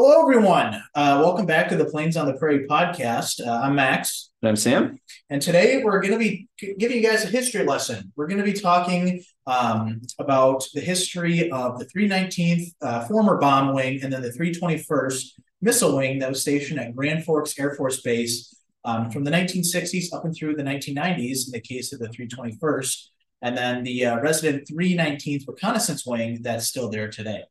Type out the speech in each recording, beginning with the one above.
Hello, everyone. Uh, welcome back to the Planes on the Prairie podcast. Uh, I'm Max. And I'm Sam. And today we're going to be giving you guys a history lesson. We're going to be talking um, about the history of the 319th uh, former bomb wing and then the 321st missile wing that was stationed at Grand Forks Air Force Base um, from the 1960s up and through the 1990s in the case of the 321st, and then the uh, resident 319th reconnaissance wing that's still there today.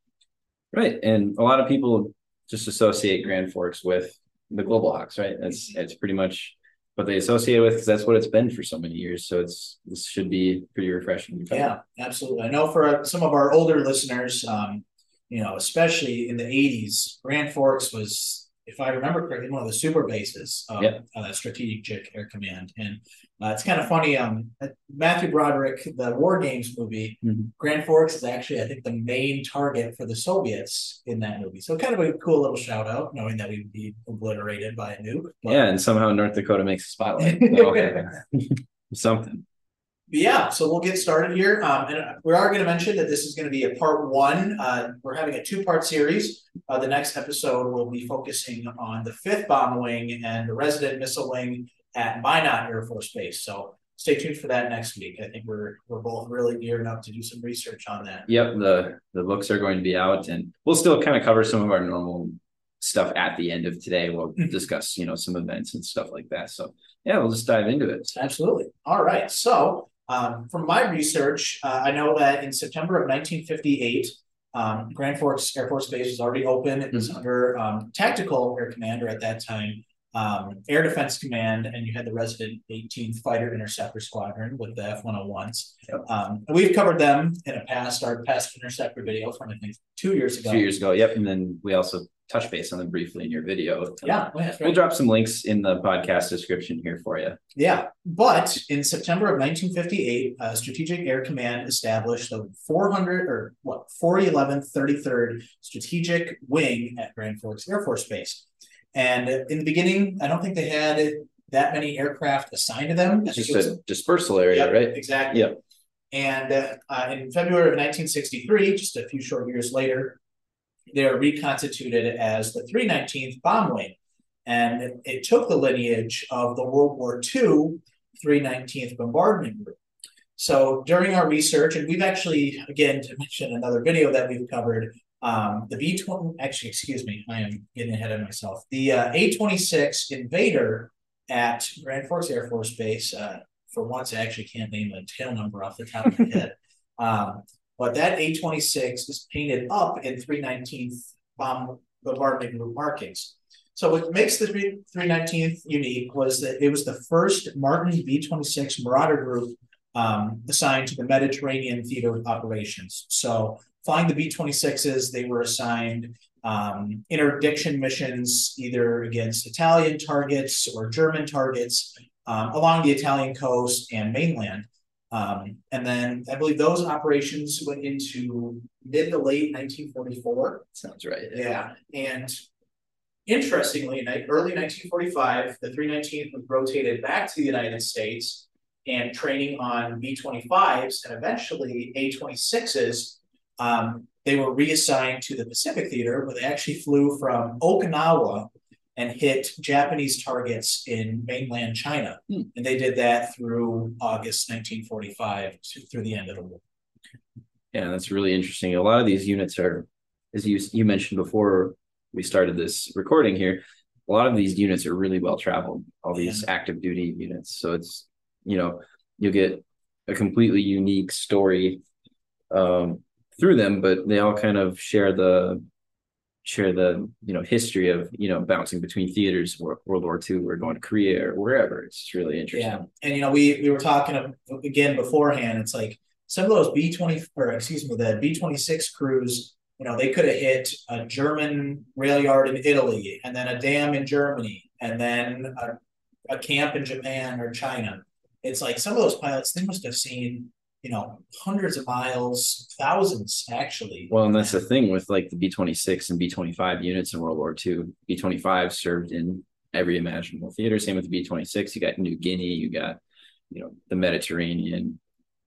Right. And a lot of people just associate Grand Forks with the Global Hawks, right? That's it's pretty much what they associate with because that's what it's been for so many years. So it's this should be pretty refreshing. Yeah, absolutely. I know for some of our older listeners, um, you know, especially in the '80s, Grand Forks was if I remember correctly, one of the super bases of yep. uh, Strategic Air Command. And uh, it's kind of funny. Um, Matthew Broderick, the War Games movie, mm-hmm. Grand Forks is actually, I think, the main target for the Soviets in that movie. So kind of a cool little shout out, knowing that we'd be obliterated by a nuke. But... Yeah, and somehow North Dakota makes a spotlight. Something yeah, so we'll get started here. Um, and we are going to mention that this is going to be a part one. Uh, we're having a two part series. Uh, the next episode will be focusing on the fifth bomb wing and the resident missile wing at Minot Air Force Base. So stay tuned for that next week. I think we're we're both really gearing up to do some research on that. Yep, the the books are going to be out, and we'll still kind of cover some of our normal stuff at the end of today. We'll mm-hmm. discuss, you know, some events and stuff like that. So yeah, we'll just dive into it. Absolutely. All right. So um, from my research, uh, I know that in September of 1958, um, Grand Forks Air Force Base was already open. It was mm-hmm. under um, Tactical Air Commander at that time, um, Air Defense Command, and you had the resident 18th Fighter Interceptor Squadron with the F 101s. Yep. Um, we've covered them in a past, our past interceptor video from, I think, two years ago. Two years ago, yep. And then we also touch base on them briefly in your video. Yeah, right. we'll drop some links in the podcast description here for you. Yeah, but in September of 1958, uh, Strategic Air Command established the 400 or what 411th 33rd Strategic Wing at Grand Forks Air Force Base. And in the beginning, I don't think they had that many aircraft assigned to them. Just a was, dispersal area, yep, right? Exactly. Yep. And uh, in February of 1963, just a few short years later, they're reconstituted as the 319th Bomb Wing. And it, it took the lineage of the World War II 319th Bombardment Group. So during our research, and we've actually, again, to mention another video that we've covered, um, the B 20, actually, excuse me, I am getting ahead of myself. The uh, A 26 Invader at Grand Forks Air Force Base, uh, for once, I actually can't name a tail number off the top of my head. Um, but that A26 is painted up in 319th bomb bombardment group markings. So what makes the 319th unique was that it was the first Martin B-26 Marauder group um, assigned to the Mediterranean theater of operations. So flying the B-26s, they were assigned um, interdiction missions either against Italian targets or German targets um, along the Italian coast and mainland. Um, and then I believe those operations went into mid to late 1944. Sounds right. Yeah. And interestingly, in early 1945, the 319th was rotated back to the United States and training on B 25s and eventually A 26s. Um, they were reassigned to the Pacific Theater, where they actually flew from Okinawa and hit Japanese targets in mainland China. Hmm. And they did that through August 1945 to, through the end of the war. Yeah, that's really interesting. A lot of these units are, as you you mentioned before we started this recording here, a lot of these units are really well traveled. All these yeah. active duty units, so it's you know you'll get a completely unique story um, through them, but they all kind of share the share the you know history of you know bouncing between theaters world war ii or going to korea or wherever. It's really interesting. Yeah. And you know we we were talking again beforehand it's like some of those b20 or excuse me the b26 crews you know they could have hit a german rail yard in italy and then a dam in germany and then a, a camp in japan or china. It's like some of those pilots they must have seen you know, hundreds of miles, thousands actually. Well, and that's the thing with like the B 26 and B 25 units in World War II. B 25 served in every imaginable theater. Same with the B 26. You got New Guinea, you got, you know, the Mediterranean,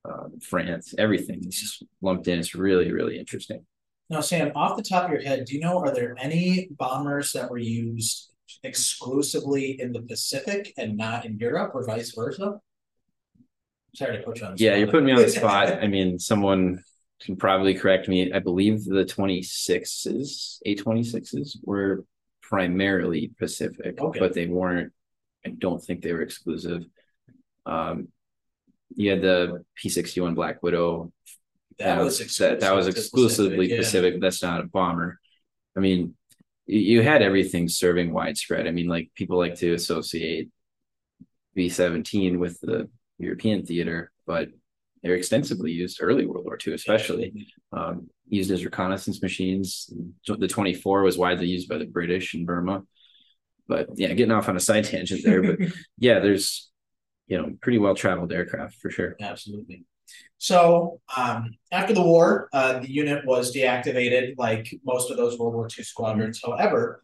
uh, France, everything. It's just lumped in. It's really, really interesting. Now, Sam, off the top of your head, do you know are there any bombers that were used exclusively in the Pacific and not in Europe, or vice versa? Sorry to put you on. yeah, you're putting me on the spot. I mean, someone can probably correct me. I believe the 26s, A26s were primarily Pacific, Okay. but they weren't. I don't think they were exclusive. Um, you had the P61 Black Widow. that was that, that was exclusively yeah. Pacific. That's not a bomber. I mean, you, had everything serving widespread. I mean, like people like to associate B 17 with the European theater, but they're extensively used early World War II, especially um, used as reconnaissance machines. The 24 was widely used by the British in Burma. But yeah, getting off on a side tangent there. But yeah, there's, you know, pretty well traveled aircraft for sure. Absolutely. So um, after the war, uh, the unit was deactivated, like most of those World War II squadrons. However,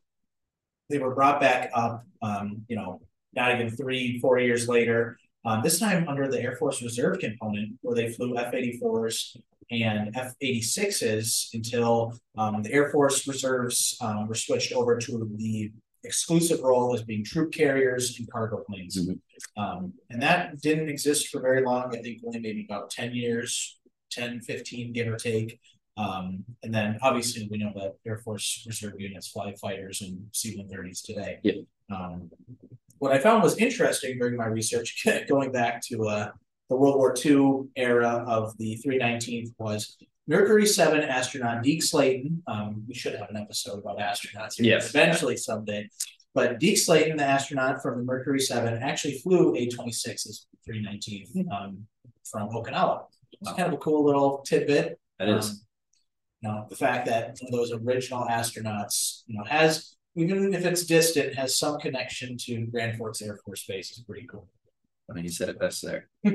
they were brought back up. Um, you know, not even three, four years later. Um, this time under the Air Force Reserve component, where they flew F eighty fours and F eighty sixes until um, the Air Force Reserves um, were switched over to the exclusive role as being troop carriers and cargo planes. Mhm. Um, and that didn't exist for very long. I think only maybe about 10 years, 10, 15, give or take. Um, and then obviously we know that Air Force Reserve units fly fighters and C-130s today. Yeah. Um, what I found was interesting during my research, going back to uh, the World War II era of the 319th was Mercury 7 astronaut Deke Slayton. Um, we should have an episode about astronauts here Yes. eventually someday. But Deke Slayton, the astronaut from the Mercury 7, actually flew A 26s 319 um, from Okinawa. It's kind of a cool little tidbit. That is. You know, the fact that one of those original astronauts, you know, has even if it's distant, has some connection to Grand Forks Air Force Base is pretty cool. I mean, you said it best there.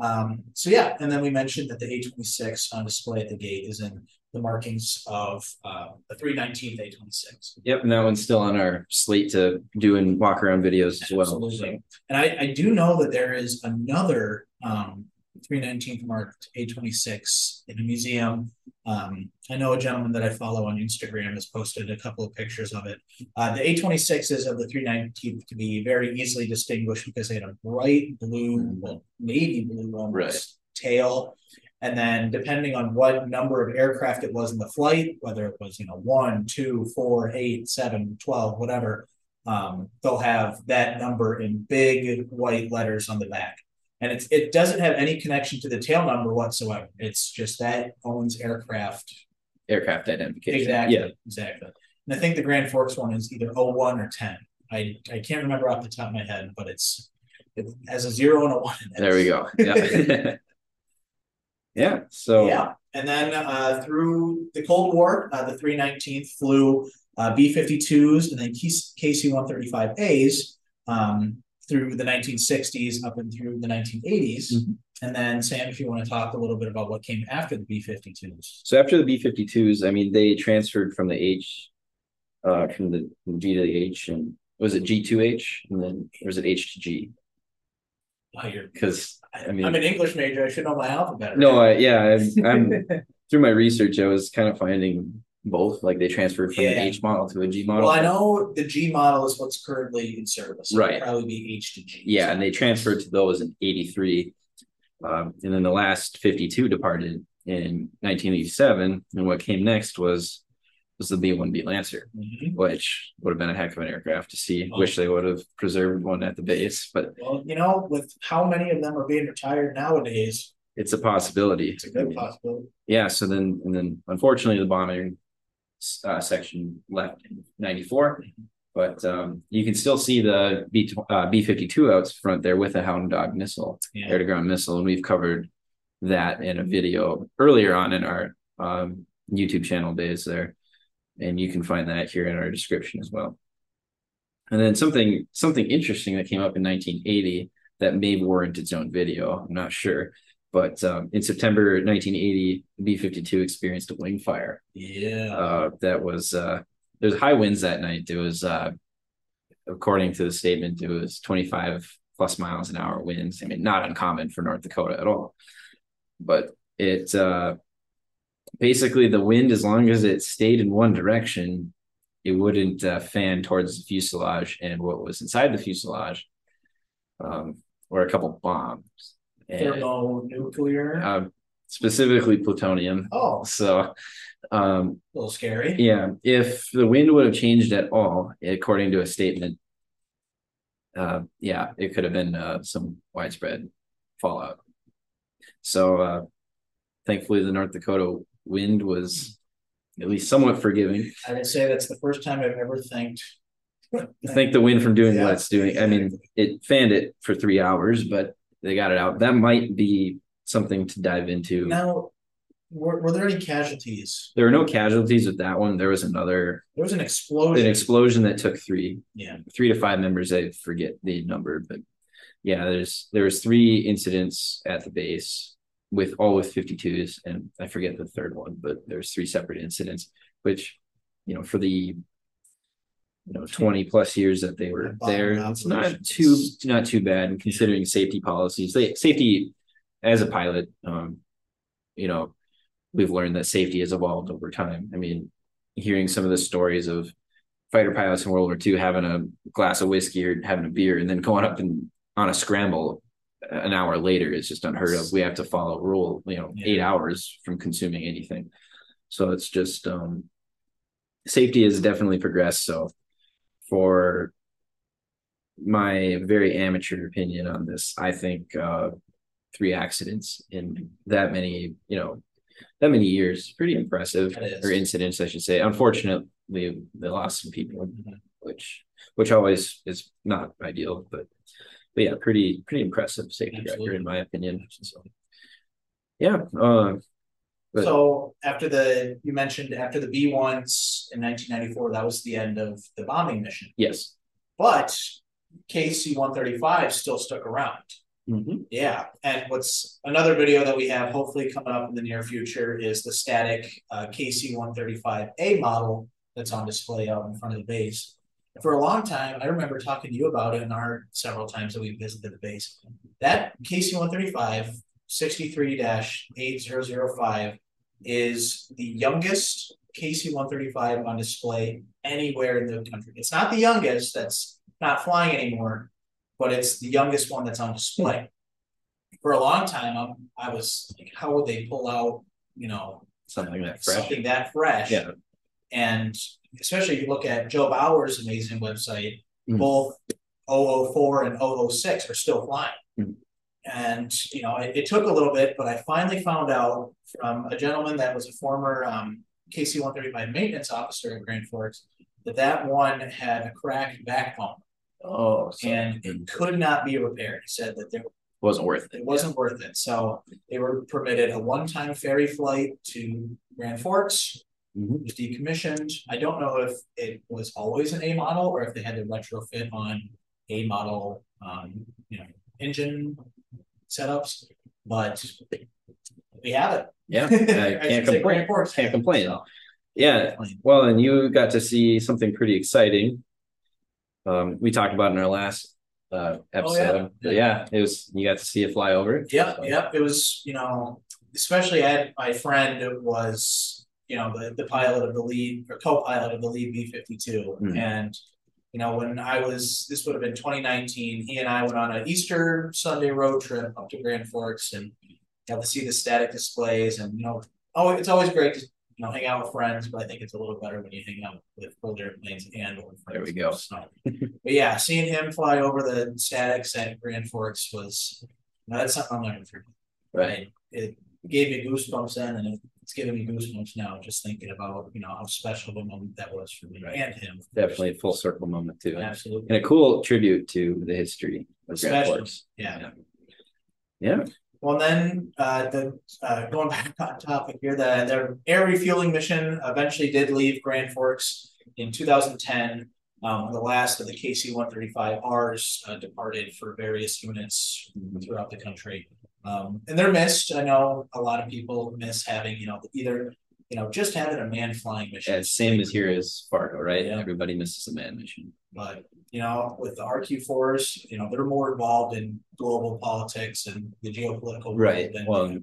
Um, so yeah, and then we mentioned that the A twenty six on display at the gate is in the markings of uh, the three nineteenth A twenty six. Yep, and that one's still on our slate to do and walk around videos as well. Absolutely. And I, I do know that there is another um, 319th marked A26 in a museum. Um, I know a gentleman that I follow on Instagram has posted a couple of pictures of it. Uh, the A26s of the 319th can be very easily distinguished because they had a bright blue, well, navy blue almost Right. tail. And then depending on what number of aircraft it was in the flight, whether it was, you know, one, two, four, eight, seven, 12, whatever, um, they'll have that number in big white letters on the back. And it's, it doesn't have any connection to the tail number whatsoever. It's just that owns aircraft. Aircraft identification. Exactly. Yeah, Exactly. And I think the Grand Forks one is either 01 or 10. I, I can't remember off the top of my head, but it's, it has a zero and a one. in it. there we go. Yeah. yeah. So Yeah, and then uh, through the Cold War, uh, the 319th flew uh, B-52s and then KC-135As um, through the 1960s up and through the 1980s. Mhm. And then Sam, if you want to talk a little bit about what came after the B-52s. So after the B 52s, I mean, they transferred from the H, uh, from the G to the H, and was it G to H, and then or was it H to G? Oh, Because I mean, I'm an English major. I should know my alphabet. no, I, yeah, I'm, I'm through my research, I was kind of finding both. Like they transferred from Yeah. an H model to a G model. well, I know the G model is what's currently in service. Right. Probably be H to G. Yeah, and they transferred to those in '83, um, and then the last 52 departed in 1987. And what came next was was the B-1B Lancer. Mhm. which would have been a heck of an aircraft to see. Oh. Wish they would have preserved one at the base, but Well, you know, with how many of them are being retired nowadays, it's a possibility. it's a good possibility. Yeah. So then, and then, unfortunately, the bombing uh, section left in '94, but um, you can still see the B uh, B fifty two out front there with a Hound Dog missile, Yeah. air to ground missile, and we've covered that in a video earlier on in our um, YouTube channel days there, and you can find that here in our description as well. And then something something interesting that came up in 1980 that may warrant its own video. I'm not sure, but um, in September 1980, B-52 experienced a wing fire. Yeah. Uh, that was uh, there's high winds that night. It was uh, according to the statement, it was 25 plus miles an hour winds. I mean, not uncommon for North Dakota at all. But it uh, basically the wind, as long as it stayed in one direction, it wouldn't uh, fan towards the fuselage and what was inside the fuselage, um, or a couple bombs. Thermonuclear. uh, specifically plutonium. oh, So, um, a little scary. yeah, if the wind would have changed at all, according to a statement, uh, yeah, it could have been uh, some widespread fallout. So, uh, thankfully, the North Dakota wind was at least somewhat forgiving. I would say that's the first time I've ever thanked. Thank the wind from doing Yeah, what it's doing. I mean, it fanned it for three hours, but they got it out. That might be something to dive into. Now, were, were there any casualties? There were no casualties with that one. There was another There was an explosion. an explosion. that took three Yeah, three to five members. I forget the number, but yeah, there's there was three incidents at the base with all with 52s, and I forget the third one, but there's three separate incidents, which you know for the you know 20 plus years that they were there, it's not too not too bad and considering safety policies. They safety as a pilot, um, you know, we've learned that safety has evolved over time. I mean, hearing some of the stories of fighter pilots in World War II having a glass of whiskey or having a beer and then going up and on a scramble an hour later is just unheard of. We have to follow rule, you know, Yeah. eight hours from consuming anything. So it's just um safety has definitely progressed. So for my very amateur opinion on this, I think uh three accidents in that many, you know, that many years, pretty impressive. Or incidents, I should say. Unfortunately, they lost some people, Mhm. which which always is not ideal, but but yeah, pretty pretty impressive safety record in my opinion. So yeah, uh But- So after the, you mentioned after the B ones in nineteen ninety-four, that was the end of the bombing mission. yes. But KC one thirty-five still stuck around. Mhm. Yeah, and what's another video that we have hopefully coming up in the near future is the static uh KC one thirty-five A model that's on display out in front of the base. For a long time, I remember talking to you about it in our several times that we visited the base. That KC 135 63 eight zero zero five is the youngest KC one thirty-five on display anywhere in the country. It's not the youngest that's not flying anymore, but it's the youngest one that's on display. For a long time, I'm, I was like, how would they pull out, you know, Something that fresh. something that fresh? Yeah. And especially if you look at Joe Baugher's amazing website, Mhm. both 004 and 006 are still flying. Mhm. And, you know, it, it took a little bit, but I finally found out from a gentleman that was a former um, KC 135 maintenance officer at Grand Forks that that one had a cracked backbone Oh, and it could not be repaired. He said that there wasn't worth it. it wasn't worth it. So they were permitted a one-time ferry flight to Grand Forks. Mhm. It was decommissioned. I don't know if it was always an A model or if they had to retrofit on A model, um, you know, engine setups, but we have it. Yeah, I can't complain. Can't complain. so. Yeah, well, and you got to see something pretty exciting. Um, we talked about in our last uh episode. But yeah, it was you got to see it fly over. Yep, So- yep. It was, you know, especially I had my friend was, you know, the, the pilot of the lead or co-pilot of the lead B fifty two. Mhm. And, you know, when I was, this would have been twenty nineteen, he and I went on an Easter Sunday road trip up to Grand Forks and got to see the static displays and, you know, oh, it's always great to, you know, hang out with friends, but I think it's a little better when you hang out with older airplanes and or friends. There we go. So, but yeah, seeing him fly over the statics at Grand Forks was, you know, that's something I'll never forget. Right. It gave me goosebumps then, and it's giving me goosebumps now, just thinking about, you know, how special of a moment that was for me Right. and him. Definitely a full circle moment too. Absolutely, And a cool tribute to the history of Grand. Forks. yeah. Yeah. Well, then, uh, the, uh, going back on topic here, the, the air refueling mission eventually did leave Grand Forks in two thousand ten. Um, the last of the KC one thirty-five Rs, uh, departed for various units throughout the country. Um, and they're missed. I know a lot of people miss having, you know, either, you know, just having a man flying mission. Yeah, same as here as Fargo, right? Yeah. Everybody misses a man mission. But, you know, with the RQ fours, you know, they're more involved in global politics and the geopolitical. Right, well,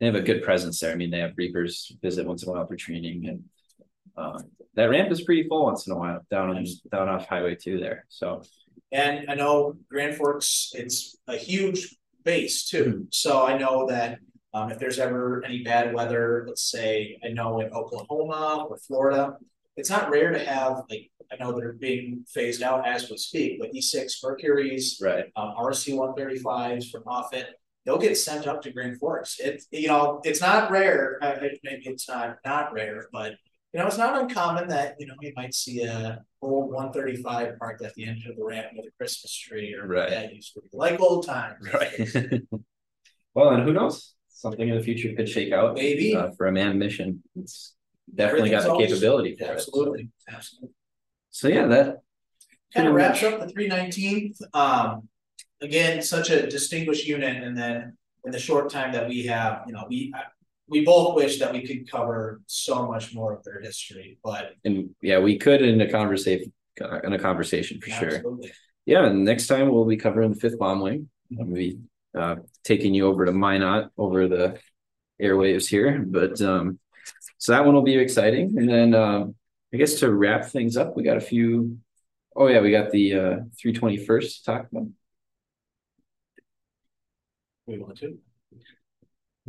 they have a good presence there. I mean, they have Reapers visit once in a while for training, and uh, that ramp is pretty full once in a while down on down off Highway Two there. So, and I know Grand Forks, it's a huge base too. Mm-hmm. So I know that um, if there's ever any bad weather, let's say I know in Oklahoma or Florida, it's not rare to have like I know they're being phased out as we speak, but E6 Mercury's, right, um, RC 135s from Offutt, they'll get sent up to Grand Forks. It's you know it's not rare. maybe it's not not rare, but you know it's not uncommon that you know you might see a old 135 parked at the end of the ramp with a Christmas tree or right. that used to be like old times. Right. well, and who knows? Something in the future could shake out. Maybe uh, for a manned mission. It's definitely got the always, capability for absolutely, it. So. Absolutely. So yeah, that kind of wraps up the 319th. Um, again, such a distinguished unit, and then in the short time that we have, you know, we we both wish that we could cover so much more of their history, but and yeah, we could in a conversation in a conversation for absolutely. sure. Yeah, and next time we'll be covering the fifth bomb wing. We'll be uh, taking you over to Minot over the airwaves here, but um, so that one will be exciting, and then um, I guess to wrap things up, we got a few. Oh yeah, we got the uh, 321st to talk about. We want to.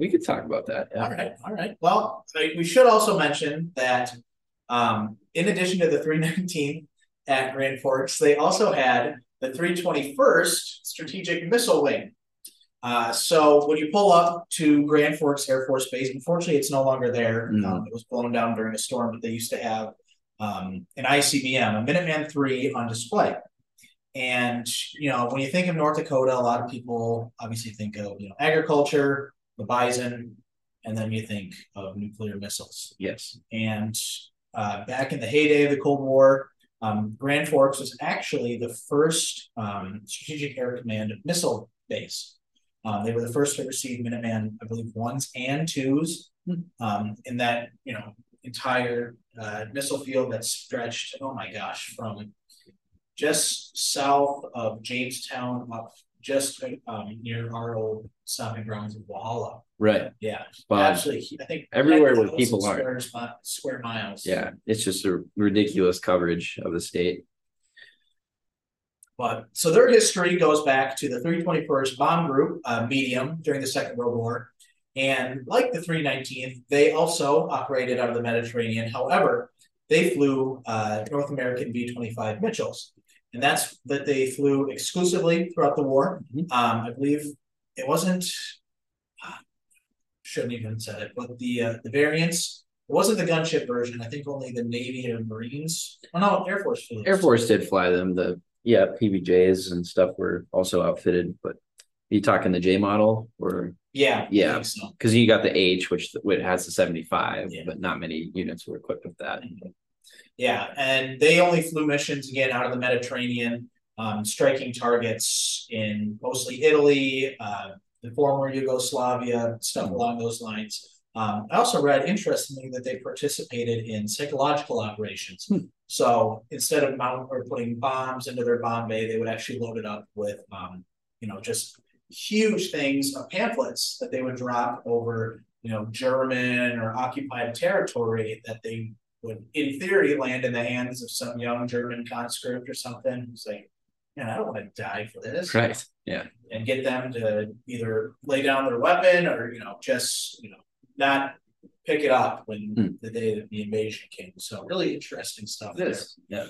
We could talk about that. Yeah. All right, all right. Well, we should also mention that um, in addition to the 319 at Grand Forks, they also had the 321st Strategic Missile Wing. Uh, so when you pull up to Grand Forks Air Force Base, unfortunately, it's no longer there. Mm. Um, it was blown down during a storm, but they used to have um, an ICBM, a Minuteman III, on display. And, you know, when you think of North Dakota, a lot of people obviously think of, you know, agriculture, the bison, and then you think of nuclear missiles. Yes. And uh, back in the heyday of the Cold War, um, Grand Forks was actually the first um, Strategic Air Command missile base. Um, they were the first to receive Minuteman, I believe, ones and twos hmm. um, in that, you know, entire uh, missile field that stretched, oh my gosh, from just south of Jamestown up just um, near our old stomping grounds in Walhalla. Right. Yeah. But Absolutely. I think everywhere where people are square, square miles. Yeah. It's just a ridiculous coverage of the state. But so their history goes back to the 321st Bomb Group, uh, medium during the Second World War. And like the 319th, they also operated out of the Mediterranean. However, they flew uh, North American B 25 Mitchells. And that's that they flew exclusively throughout the war. Mm-hmm. Um, I believe it wasn't, uh, shouldn't even said it, but the uh, the variants, it wasn't the gunship version. I think only the Navy and Marines. Oh no, Air Force flew. Air Force did fly them. The yeah, PBJs and stuff were also outfitted, but you talking the J model or yeah, yeah, because so. you got the H, which which has the seventy five, yeah. but not many units were equipped with that. Yeah, and they only flew missions again out of the Mediterranean, um, striking targets in mostly Italy, uh, the former Yugoslavia, stuff along those lines. Um, I also read, interestingly, that they participated in psychological operations. Hmm. So instead of mount or putting bombs into their bomb bay, they would actually load it up with, um, you know, just huge things of pamphlets that they would drop over, you know, German or occupied territory that they would, in theory, land in the hands of some young German conscript or something who's like, man, I don't want to die for this. Right. Yeah. And get them to either lay down their weapon or, you know, just, you know, not pick it up when hmm. the day that the invasion came. So really interesting stuff. This. Yeah.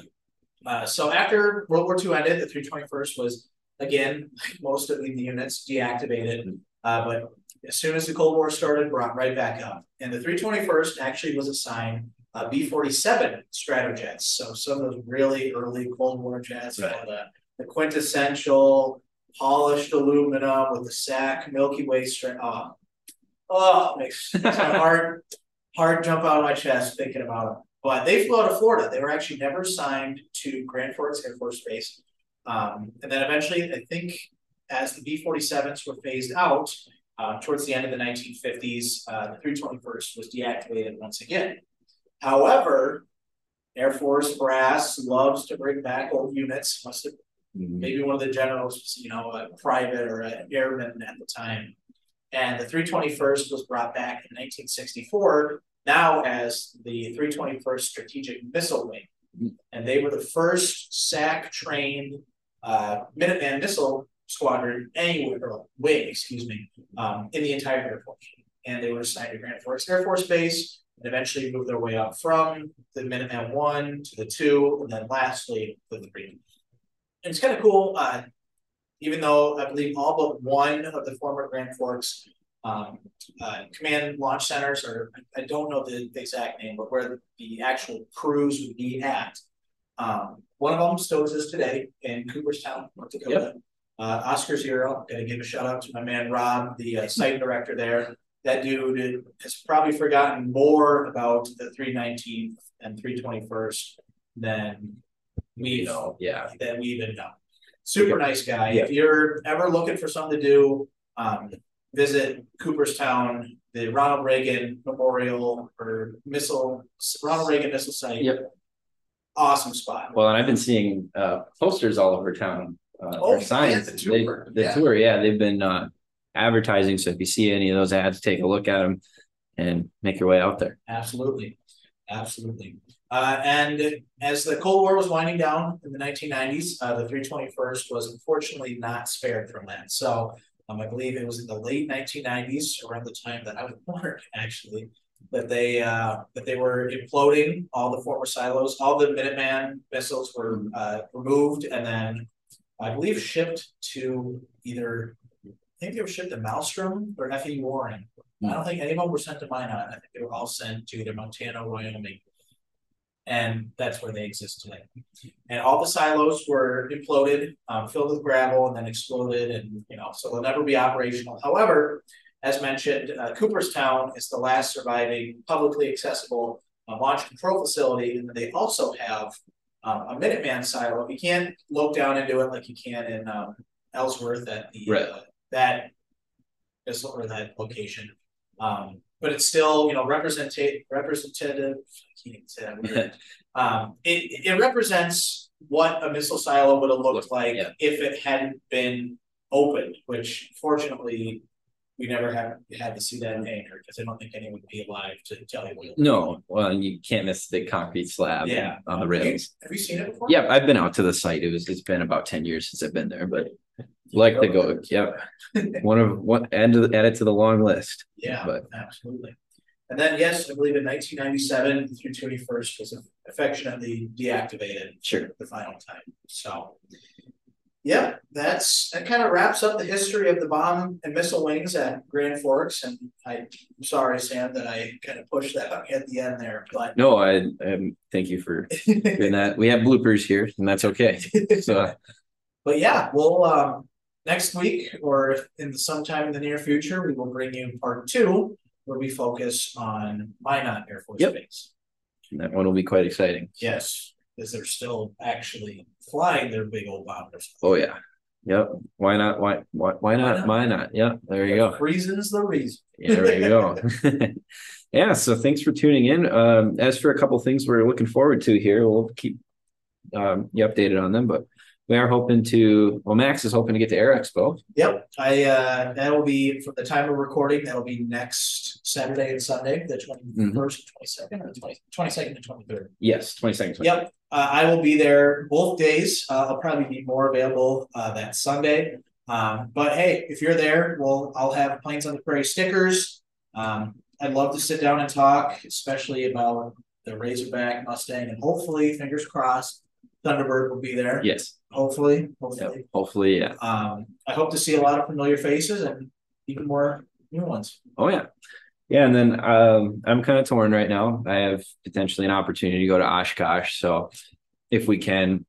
Uh, so after World War II ended, the 321st was again, most of the units deactivated. Uh, but as soon as the Cold War started, brought right back up. And the 321st actually was assigned uh, B 47 Stratojets. So some of those really early Cold War jets, right. the, the, quintessential polished aluminum with the SAC Milky Way strap. Oh, oh, makes, makes my heart, heart jump out of my chest thinking about them. But they flew out of Florida. They were actually never assigned to Grand Forks Air Force Base. Um, and then eventually, I think as the B 47s were phased out uh, towards the end of the 1950s, uh, the 321st was deactivated once again. However, Air Force brass loves to bring back old units. Must have mm-hmm. maybe one of the generals was, you know, a private or an airman at the time. And the 321st was brought back in 1964, now as the 321st Strategic Missile Wing. And they were the first SAC trained uh, Minuteman missile squadron anywhere, or wing, excuse me, um, in the entire Air Force. And they were assigned to Grand Forks Air Force Base and eventually move their way up from the Minuteman one to the two, and then lastly the three. And it's kind of cool. Uh, even though I believe all but one of the former Grand Forks um, uh, command launch centers, or I don't know the exact name, but where the actual crews would be at. Um, one of them still exists today in Cooperstown, North Dakota. Yep. Uh, Oscar Zero, gotta give a shout out to my man Rob, the uh, site director there. That dude has probably forgotten more about the 319th and 321st than we know. Yeah. Than we even know super nice guy. Yeah. If you're ever looking for something to do, um, visit Cooperstown, the Ronald Reagan Memorial or Missile Ronald Reagan Missile Site. Yep. Awesome spot. Well, and I've been seeing uh, posters all over town uh, oh, signs. Yeah, the tour. They, the yeah. tour, yeah, they've been uh, advertising. So if you see any of those ads, take a look at them and make your way out there. Absolutely, absolutely. Uh, and as the Cold War was winding down in the 1990s, uh, the 321st was unfortunately not spared from that. So um, I believe it was in the late 1990s, around the time that I was born, actually, that they uh, that they were imploding all the former silos. All the Minuteman missiles were uh, removed, and then I believe shipped to either think they were shipped to Malmstrom or F.E. Warren. I don't think any of them were sent to Minot. I think they were all sent to either Montana, Wyoming, and that's where they exist today. And all the silos were imploded, um, filled with gravel, and then exploded, and you know, so they'll never be operational. However, as mentioned, uh, Cooperstown is the last surviving publicly accessible uh, launch control facility, and they also have um, a Minuteman silo. You can't look down into it like you can in um, Ellsworth at the right. uh, that missile or that location. Um, but it's still, you know, representative, representative. I can't say that word. um, it it represents what a missile silo would have looked like yeah. if it hadn't been opened. Which fortunately, we never had had to see that in anger because I don't think anyone would be alive to tell you what. No, well, you can't miss the concrete slab. Yeah. on the rails. Have you seen it before? Yeah, I've been out to the site. It was. It's been about ten years since I've been there, but like to go. Yep. one of one add to add it to the long list. Yeah, but absolutely. And then yes, I believe in 1997 the 21st was affectionately deactivated. Sure. The final time. So yeah, that's that kind of wraps up the history of the bomb and missile wings at Grand Forks. And I, am sorry, Sam, that I kind of pushed that at the end there. But no, I um, thank you for doing that. We have bloopers here, and that's okay. So, but yeah, we'll um, next week or in the sometime in the near future, we will bring you part two, where we focus on Minot Air Force yep. Base. And that one will be quite exciting. Yes, because they're still actually flying their big old bombers. Oh yeah. Yep. Why not? Why why why not? Why not? Yeah, there you go. Reason's the reason. yeah, there you go. yeah, so thanks for tuning in. Um, as for a couple things we're looking forward to here, we'll keep um, you updated on them, but we are hoping to well max is hoping to get to air expo. Yep i uh that will be from the time of recording that'll be next saturday and sunday the 21st mm-hmm. 22nd or 20, 22nd and 23rd yes 22nd 23rd. yep uh, i will be there both days. Uh, i'll probably be more available uh, that sunday. Um, but hey if you're there well i'll have planes on the prairie stickers. Um, i'd love to sit down and talk especially about the razorback mustang and hopefully fingers crossed thunderbird will be there yes hopefully. Hopefully. Yep, hopefully, yeah. Um, I hope to see a lot of familiar faces and even more new ones. Oh yeah. Yeah, and then um, I'm kind of torn right now. I have potentially an opportunity to go to Oshkosh, so if we can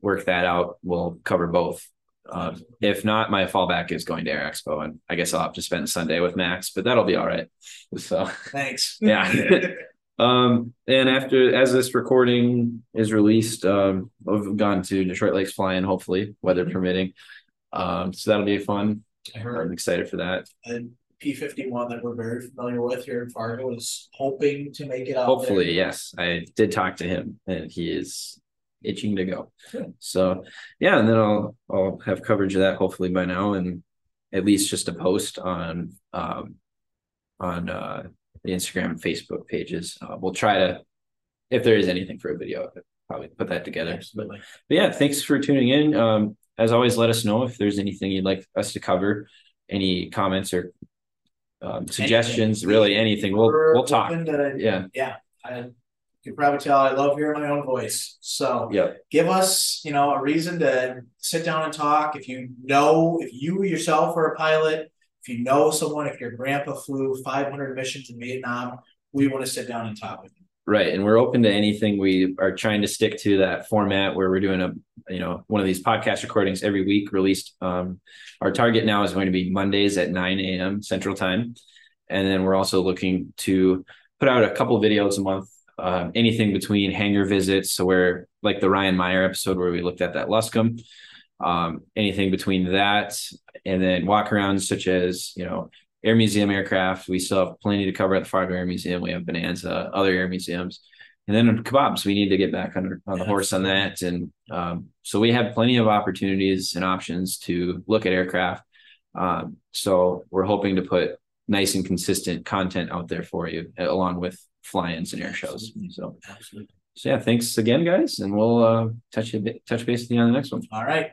work that out, we'll cover both. Um, if not, my fallback is going to Air Expo, and I guess I'll have to spend Sunday with Max, but that'll be all right. So thanks. yeah. Um, and after as this recording is released, um, I've gone to Detroit Lakes flying, hopefully, weather mm-hmm. permitting. Um, so that'll be fun. I heard. I'm excited for that. And P fifty one that we're very familiar with here in Fargo is hoping to make it out. Hopefully, there. yes. I did talk to him, and he is itching to go. Good. So yeah, and then I'll I'll have coverage of that hopefully by now, and at least just a post on um on uh the Instagram and Facebook pages. Uh, we'll try to if there is anything for a video, probably put that together. Absolutely. But yeah, thanks for tuning in. Um, as always, let us know if there's anything you'd like us to cover, any comments or um, suggestions, Anything. really anything. We'll we'll talk. to- Yeah, Yeah, I you can probably tell I love hearing my own voice. So yeah, give us, you know, a reason to sit down and talk. If you know, if you yourself are a pilot, if you know someone, if your grandpa flew 500 missions in Vietnam, we want to sit down and talk with you. right. And we're open to anything. We are trying to stick to that format where we're doing a you know one of these podcast recordings every week released. Um, our target now is going to be Mondays at 9 a.m. Central Time, and then we're also looking to put out a couple videos a month. Um, anything between hangar visits, so where like the Ryan Meyer episode where we looked at that Luscombe, um, anything between that and then walk arounds such as you know air museum aircraft. We still have plenty to cover at the fargo air museum. We have bonanza other air museums and then kebabs. We need to get back on, on the horse on that. And um, so we have plenty of opportunities and options to look at aircraft. Um, so we're hoping to put nice and consistent content out there for you along with fly-ins and air shows. So Absolutely. so yeah thanks again guys and we'll uh touch a bit touch base with you on the next one. All right.